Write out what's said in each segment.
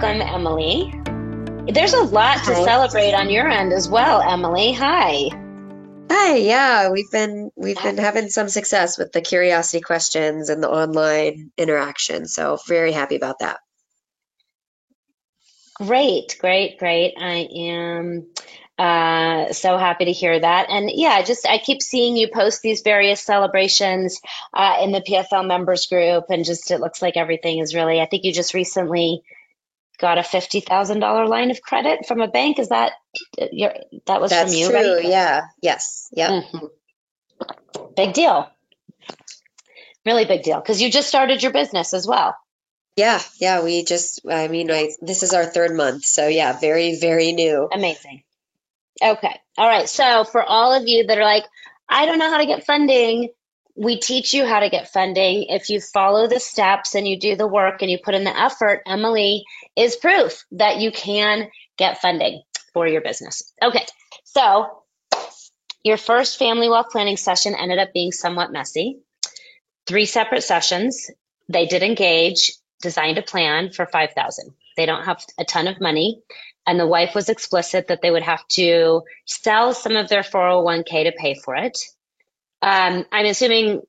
welcome, Emily. There's a lot to celebrate on your end as well, Emily. Hi. Hi, yeah, we've been we've been having some success with the curiosity questions and the online interaction, so very happy about that. Great, great, great. I am uh, so happy to hear that. And yeah, just I keep seeing you post these various celebrations uh, in the PFL members group, and just it looks like everything is really. I think you just recently got a fifty thousand dollar line of credit from a bank. Is that your? That was That's from you, true, right? yeah. Yes. Yep. Mhm. Big deal. Really big deal because you just started your business as well. Yeah, yeah, we just I mean, I this is our third month, so yeah, very, very new. Amazing. Okay. All right. So, for all of you that are like, I don't know how to get funding, we teach you how to get funding. If you follow the steps and you do the work and you put in the effort, Emily is proof that you can get funding for your business. Okay. So, your first family wealth planning session ended up being somewhat messy. Three separate sessions. They did engage, designed a plan for 5000 They don't have a ton of money and the wife was explicit that they would have to sell some of their 401k to pay for it. Um, I'm assuming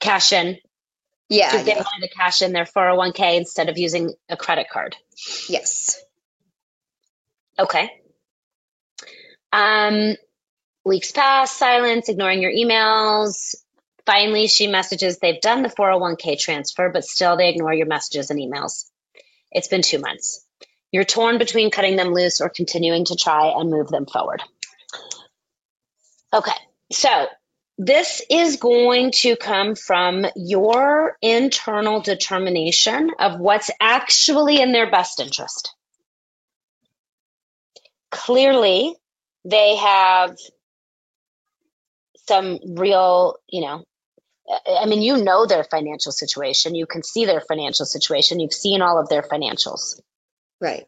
cash in. Yeah, They yeah. wanted to cash in their 401k instead of using a credit card. Yes. Okay. Um, weeks pass, silence, ignoring your emails. Finally, she messages they've done the 401k transfer, but still they ignore your messages and emails. It's been two months. You're torn between cutting them loose or continuing to try and move them forward. Okay, so this is going to come from your internal determination of what's actually in their best interest. Clearly, they have some real, you know, I mean, you know their financial situation. You can see their financial situation. You've seen all of their financials. Right.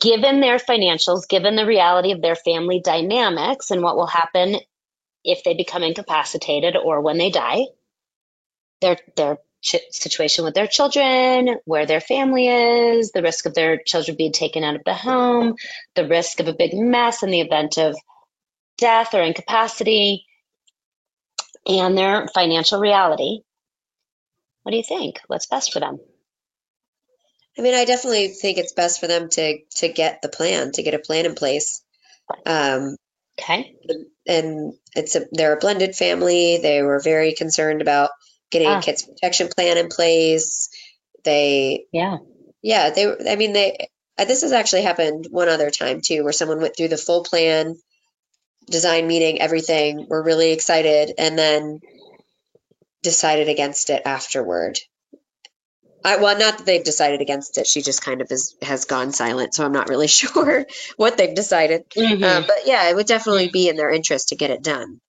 Given their financials, given the reality of their family dynamics and what will happen if they become incapacitated or when they die, their their ch- situation with their children, where their family is, the risk of their children being taken out of the home, the risk of a big mess in the event of death or incapacity, and their financial reality. What do you think? What's best for them? I mean, I definitely think it's best for them to to get the plan, to get a plan in place. Um, Okay. and it's a they're a blended family. They were very concerned about getting Ah. a kids protection plan in place. They, Yeah. yeah, they. I mean, they. uh, This has actually happened one other time too, where someone went through the full plan, design meeting, everything. Were really excited, and then decided against it afterward. I, well, not that they've decided against it. She just kind of is, has gone silent, so I'm not really sure what they've decided. Mhm. Uh, but yeah, it would definitely be in their interest to get it done.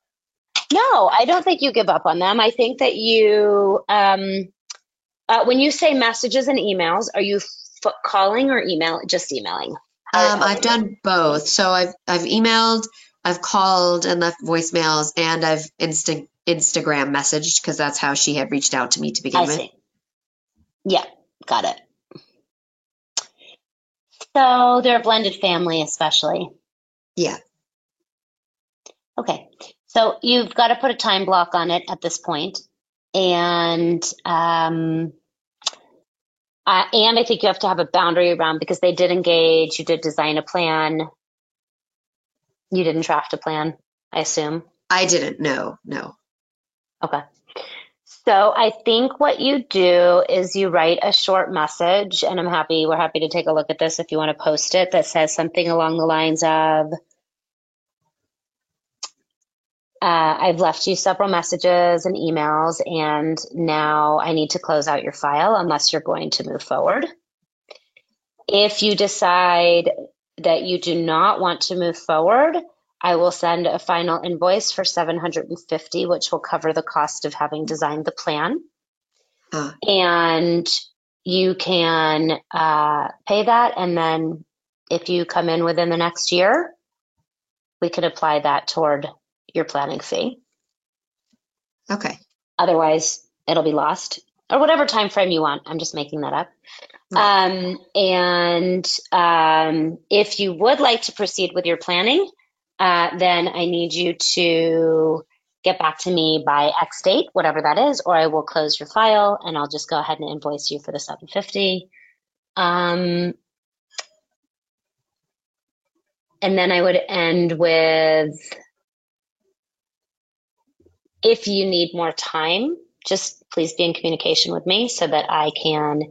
No, I don't think you give up on them. I think that you, um, uh, when you say messages and emails, are you f- calling or email? Just emailing. Um, I've done both. So I've I've emailed, I've called and left voicemails, and I've Insta Instagram messaged because that's how she had reached out to me to begin I with. see. Yeah, got it. So they're a blended family, especially. Yeah. Okay. So you've got to put a time block on it at this point, and um, uh, and I think you have to have a boundary around because they did engage. You did design a plan. You didn't draft a plan, I assume. I didn't know. No. Okay. So I think what you do is you write a short message, and I'm happy, we're happy to take a look at this if you want to post it, that says something along the lines of, uh, I've left you several messages and emails, and now I need to close out your file unless you're going to move forward. If you decide that you do not want to move forward, I will send a final invoice for 750, which will cover the cost of having designed the plan. Ah. And you can uh, pay that, and then if you come in within the next year, we can apply that toward your planning fee. Okay. Otherwise, it'll be lost. or whatever time frame you want. I'm just making that up. Um, and um, if you would like to proceed with your planning, uh, then I need you to get back to me by X date, whatever that is, or I will close your file and I'll just go ahead and invoice you for the 750. Um, and then I would end with if you need more time, just please be in communication with me so that I can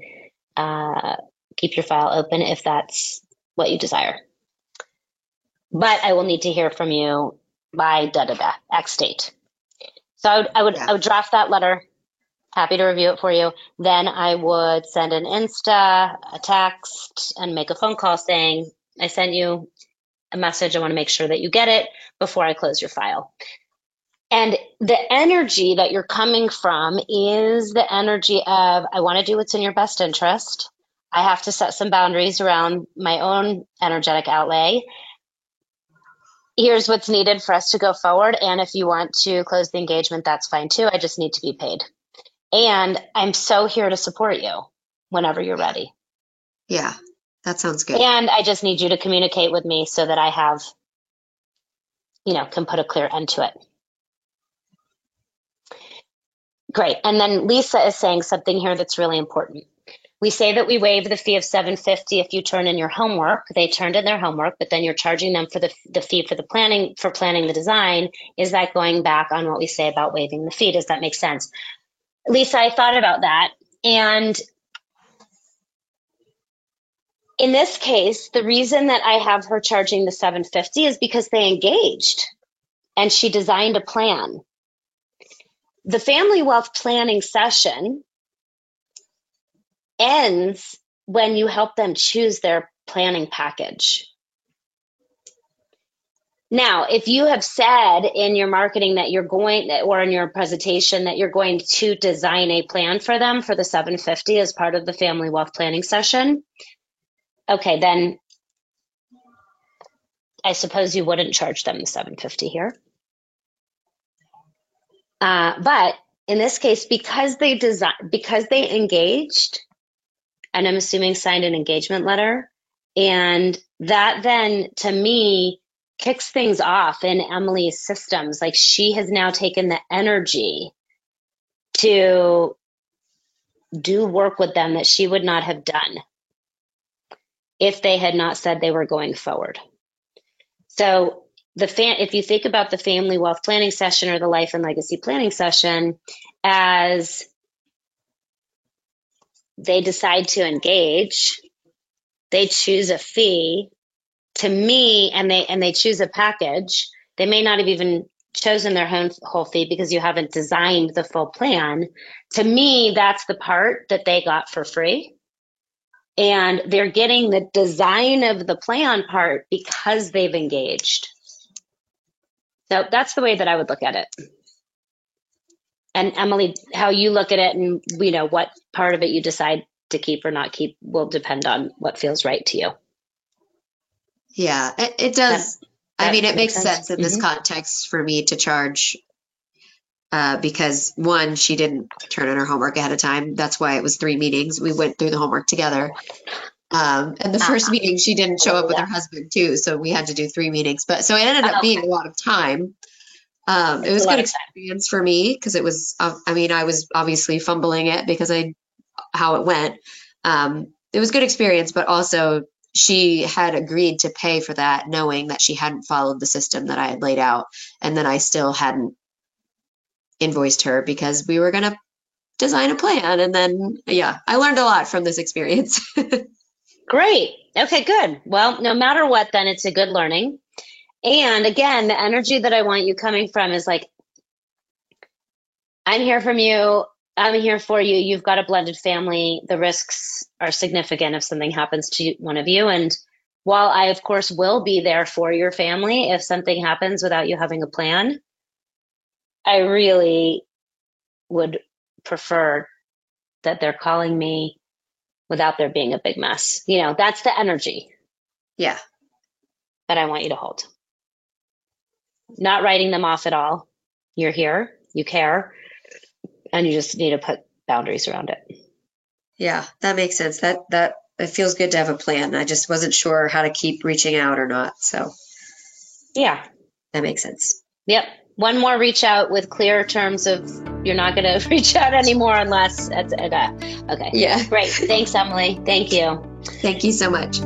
uh, keep your file open if that's what you desire. But I will need to hear from you by da da da X date. So I would I would, Yeah. I would draft that letter. Happy to review it for you. Then I would send an Insta, a text, and make a phone call saying I sent you a message. I want to make sure that you get it before I close your file. And the energy that you're coming from is the energy of I want to do what's in your best interest. I have to set some boundaries around my own energetic outlay. Here's what's needed for us to go forward. And if you want to close the engagement, that's fine too. I just need to be paid. And I'm so here to support you whenever you're ready. Yeah, that sounds good. And I just need you to communicate with me so that I have, you know, can put a clear end to it. Great. And then Lisa is saying something here that's really important. We say that we waive the fee of 750 if you turn in your homework. They turned in their homework, but then you're charging them for the, the fee for the planning for planning the design. Is that going back on what we say about waiving the fee? Does that make sense? Lisa, I thought about that. And in this case, the reason that I have her charging the 750 is because they engaged and she designed a plan. The family wealth planning session ends when you help them choose their planning package. Now, if you have said in your marketing that you're going, or in your presentation that you're going to design a plan for them for the 750 as part of the family wealth planning session, okay, then I suppose you wouldn't charge them the 750 here. Uh, but in this case, because they design, because they engaged, and I'm assuming signed an engagement letter, and that then to me kicks things off in Emily's systems. Like she has now taken the energy to do work with them that she would not have done if they had not said they were going forward. So the fan, if you think about the family wealth planning session or the life and legacy planning session as they decide to engage, they choose a fee to me and they and they choose a package. They may not have even chosen their whole, whole fee because you haven't designed the full plan. To me, that's the part that they got for free. And they're getting the design of the plan part because they've engaged. So that's the way that I would look at it. And Emily, how you look at it and you know what part of it you decide to keep or not keep will depend on what feels right to you. Yeah, it, it does. I that mean, it makes makes sense. sense in this Mhm. context for me to charge uh, because one, she didn't turn in her homework ahead of time. That's why it was three meetings. We went through the homework together. Um, and the first Ah. meeting, she didn't show up with her husband too, so we had to do three meetings. But so it ended up Oh, being a lot of time. Um, it was a good lot of time. experience for me because it was. Uh, I mean, I was obviously fumbling it because I how it went. Um, it was good experience, but also she had agreed to pay for that, knowing that she hadn't followed the system that I had laid out, and then I still hadn't invoiced her because we were gonna design a plan. And then, yeah, I learned a lot from this experience. Great. Okay, good. Well, no matter what, then it's a good learning. And again, the energy that I want you coming from is like, I'm here from you. I'm here for you. You've got a blended family. The risks are significant if something happens to one of you. And while I, of course, will be there for your family if something happens without you having a plan, I really would prefer that they're calling me without there being a big mess. You know, that's the energy yeah, that I want you to hold. Not writing them off at all. You're here, you care, and you just need to put boundaries around it. Yeah, that makes sense. That that it feels good to have a plan. I just wasn't sure how to keep reaching out or not. So Yeah. that makes sense. Yep. One more reach out with clear terms of you're not going to reach out anymore unless it's, uh, okay. Yeah. Great. Thanks, Emily. Thank you. Thank you so much.